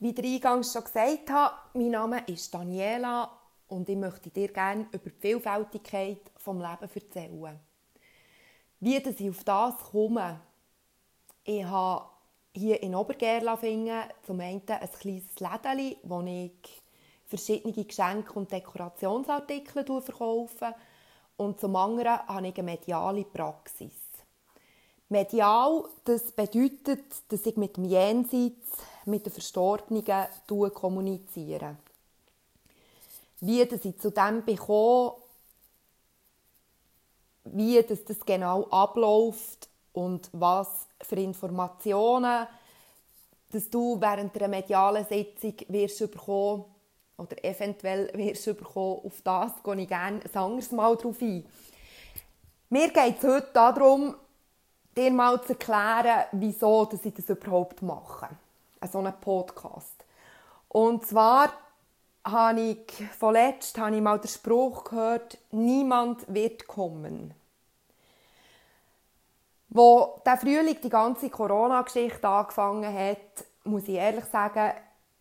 Wie ich eingangs schon gesagt habe, mein Name ist Daniela und ich möchte dir gerne über die Vielfältigkeit des Lebens erzählen. Wie dass ich auf das komme. Ich habe hier in Obergerlafingen zum einen ein kleines Lädeli, wo ich verschiedene Geschenke und Dekorationsartikel verkaufe und zum anderen habe ich eine mediale Praxis. Medial, das bedeutet, dass ich mit dem Jenseits, mit den Verstorbenen kommuniziere. Wie dass ich zu dem bekomme, wie das, das genau abläuft und was für Informationen dass du während einer medialen Sitzung wirst bekommen oder eventuell wirst bekommen, auf das gehe ich gerne ein anderes Mal drauf ein. Mir geht es heute darum, dir mal zu erklären, wieso dass ich das überhaupt mache. So einen Podcast. Und zwar habe ich vorletzt habe ich mal den Spruch gehört, niemand wird kommen. Wo der Frühling die ganze Corona-Geschichte angefangen hat, muss ich ehrlich sagen,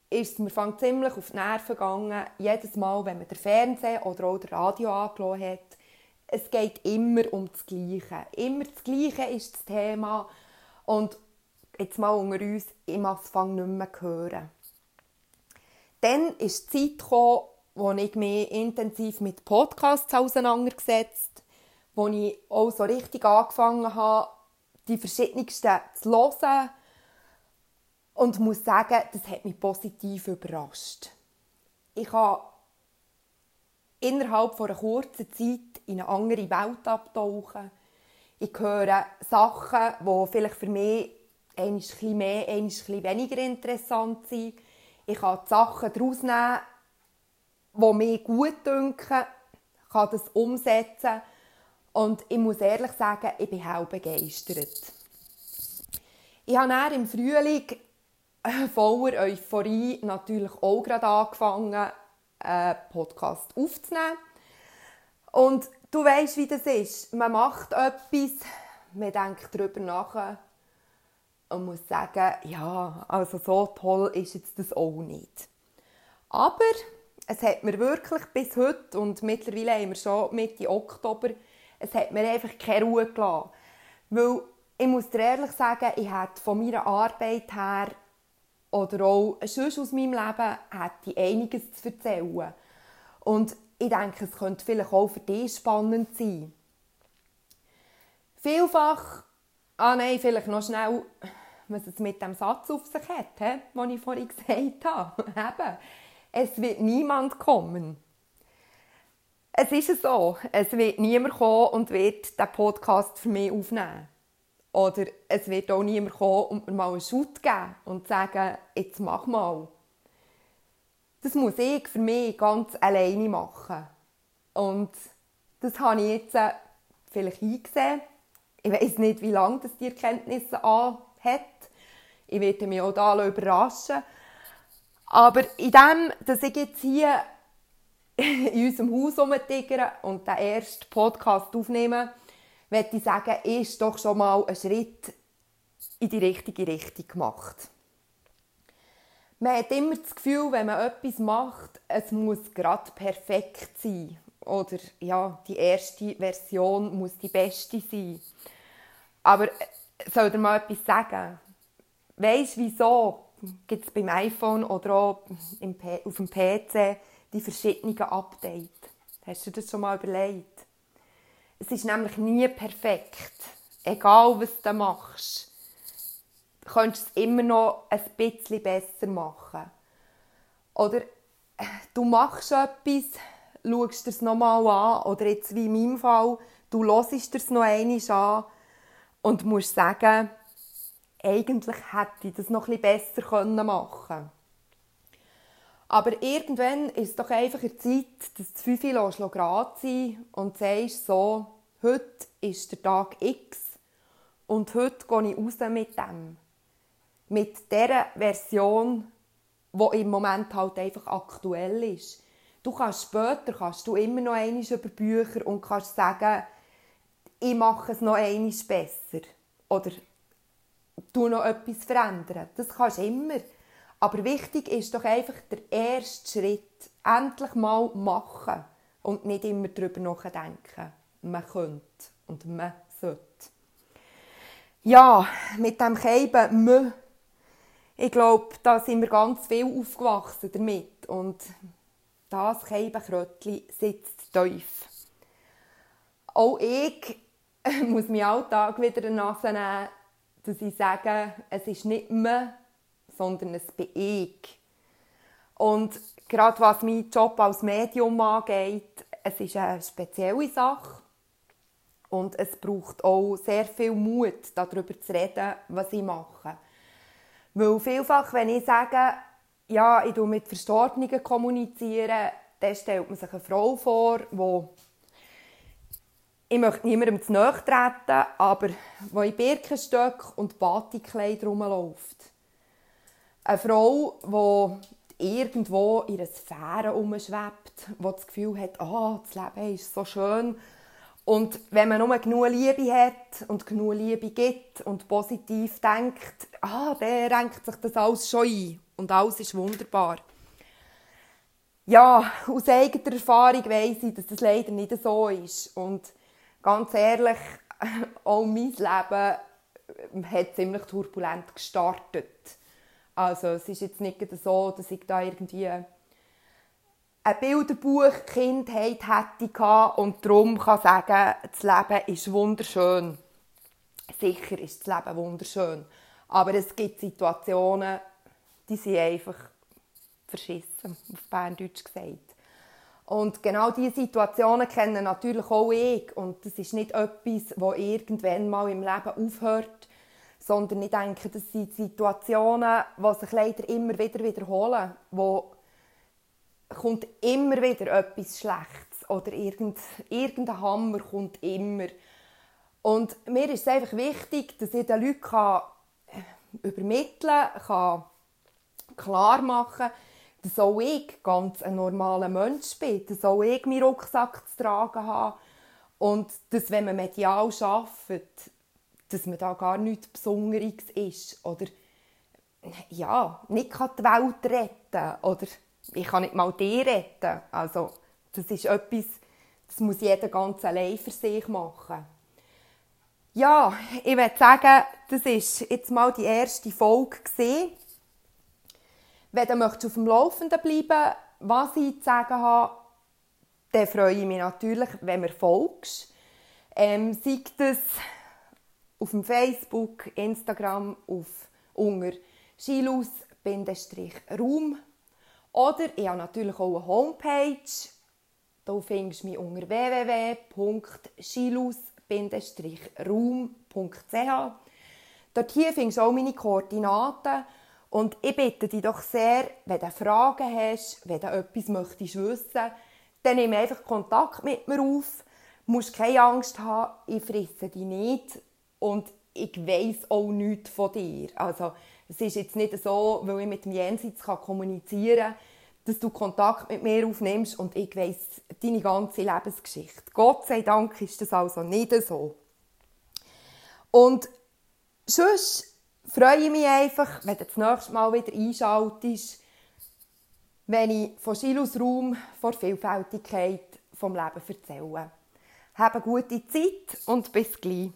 ist es mir ziemlich auf die Nerven gegangen. Jedes Mal, wenn man den Fernseher oder auch das Radio angelassen hat, es geht immer um das Gleiche. Immer das Gleiche ist das Thema. Und jetzt mal unter uns, mag es nicht mehr hören. Dann ist die Zeit gekommen, wo ich mich intensiv mit Podcasts auseinandergesetzt wo ich auch so richtig angefangen habe, die verschiedensten zu hören. Und muss sagen, das hat mich positiv überrascht. Ich habe innerhalb von einer kurzen Zeit in eine andere Welt abtauchen. Ich höre Sachen, die vielleicht für mich ein bisschen mehr, ein bisschen weniger interessant sind. Ich kann die Sachen daraus nehmen, die mir gut dünken, kann das umsetzen und ich muss ehrlich sagen, ich bin hell begeistert. Ich habe dann im Frühling voller Euphorie natürlich auch gerade angefangen, einen Podcast aufzunehmen. Und du weißt, wie das ist. Man macht etwas, man denkt darüber nach und muss sagen, ja, also so toll ist jetzt das auch nicht. Aber es hat mir wirklich bis heute und mittlerweile haben wir schon Mitte Oktober es hat mir einfach keine Ruhe gelassen. Weil ich muss dir ehrlich sagen, ich hätte von meiner Arbeit her oder auch sonst aus meinem Leben hätte einiges zu erzählen. Und ich denke, es könnte vielleicht auch für dich spannend sein. Vielfach, ah nein, vielleicht noch schnell, was es mit dem Satz auf sich hat, den ich vorhin gesagt habe. Eben, es wird niemand kommen. Es ist so, es wird niemand kommen und wird den Podcast für mich aufnehmen. Oder es wird auch niemand kommen und mir mal einen Schut geben und sagen, jetzt mach mal. Das muss ich für mich ganz alleine machen. Und das habe ich jetzt äh, vielleicht eingesehen. Ich weiß nicht, wie lange das die Erkenntnisse hat. Ich werde mich auch da überraschen. Aber in dem, dass ich jetzt hier in unserem Haus herumtigern und den ersten Podcast aufnehmen, möchte ich sagen, ist doch schon mal ein Schritt in die richtige Richtung gemacht. Man hat immer das Gefühl, wenn man etwas macht, es muss gerade perfekt sein. Oder ja, die erste Version muss die beste sein. Aber soll dir mal etwas sagen? Weißt du, wieso gibt es beim iPhone oder auch auf dem PC die verschiedenen Updates. Hast du das schon mal überlegt? Es ist nämlich nie perfekt. Egal, was du machst. Du könntest es immer noch ein bisschen besser machen. Oder du machst etwas, schaust es nochmal an, oder jetzt wie in meinem Fall, du hörst es noch einmal an und musst sagen, eigentlich hätte ich das noch bisschen besser machen können. Aber irgendwann ist es doch einfach eine Zeit, dass du 5 Uhr gerade sein und sagst so, heute ist der Tag X und heute gehe ich raus mit dem. Mit der Version, die im Moment halt einfach aktuell ist. Du kannst später kannst du immer noch einmal über Bücher und kannst sagen, ich mache es noch einmal besser. Oder du noch etwas verändern. Das kannst du immer. Aber wichtig ist doch einfach der erste Schritt. Endlich mal machen und nicht immer darüber nachdenken. Man könnte und man sollte. Ja, mit dem Keiben «mö», ich glaube, da sind wir ganz viel aufgewachsen damit. Und das Keibenkrötchen sitzt tief. Auch ich muss meinen Alltag wieder in die Nase nehmen, dass ich sage, es ist nicht «mö», sondern es bin ich. Und gerade was meinen Job als Medium angeht, es ist eine spezielle Sache. Und es braucht auch sehr viel Mut, darüber zu reden, was ich mache. Weil vielfach, wenn ich sage, ja, ich mit Verstorbenen dann stellt man sich eine Frau vor, die ich möchte niemandem zu nahe treten, aber wo in Birkenstöcken und Batikkleid rumläuft. Eine Frau, die irgendwo in einer Sphäre herumschwebt, die das Gefühl hat, oh, das Leben ist so schön. Und wenn man nur genug Liebe hat und genug Liebe gibt und positiv denkt, ah, der renkt sich das alles schon ein und alles ist wunderbar. Ja, aus eigener Erfahrung weiss ich, dass das leider nicht so ist. Und ganz ehrlich, auch mein Leben hat ziemlich turbulent gestartet. Also es ist jetzt nicht so, dass ich da irgendwie ein Bilderbuch Kindheit hätte und darum kann sagen, das Leben ist wunderschön. Sicher ist das Leben wunderschön, aber es gibt Situationen, die sind einfach verschissen, auf Berndeutsch gesagt. Und genau diese Situationen kennen natürlich auch ich und das ist nicht etwas, das irgendwann mal im Leben aufhört, sondern ich denke, das sind Situationen, die sich leider immer wieder wiederholen, wo kommt immer wieder etwas Schlechtes oder irgend, irgendein Hammer kommt immer. Und mir ist es einfach wichtig, dass ich den Leuten kann äh, übermitteln kann, klar machen dass auch ich ganz ein normaler Mensch bin, dass auch ich meinen Rucksack zu tragen habe und dass, wenn man medial arbeitet, dass man da gar nichts Besonderes ist oder ja, nicht die Welt retten oder ich kann nicht mal die retten. Also das ist etwas, das muss jeder ganz allein für sich machen. Ja, ich würde sagen, das ist jetzt mal die erste Folge gesehen. Wenn du auf dem Laufenden bleiben was ich zu sagen habe, dann freue ich mich natürlich, wenn du folgst. Ähm, sei das auf dem Facebook, Instagram, auf unter Skilus-Raum. Oder ich habe natürlich auch eine Homepage. Da findest du mich unter www.skilus-raum.ch. Dort hier findest du auch meine Koordinaten. Und ich bitte dich doch sehr, wenn du Fragen hast, wenn du etwas möchtest wissen, dann nimm einfach Kontakt mit mir auf. Du musst keine Angst haben, ich fresse dich nicht und ich weiß auch nichts von dir. Also, es ist jetzt nicht so, weil ich mit dem Jenseits kommunizieren kann, dass du Kontakt mit mir aufnimmst und ich weiß deine ganze Lebensgeschichte. Gott sei Dank ist das also nicht so. Und sonst freue ich mich einfach, wenn du das nächste Mal wieder einschaltest, wenn ich von Schilus Raum vor Vielfältigkeit vom Leben erzähle. Habe gute Zeit und bis gleich.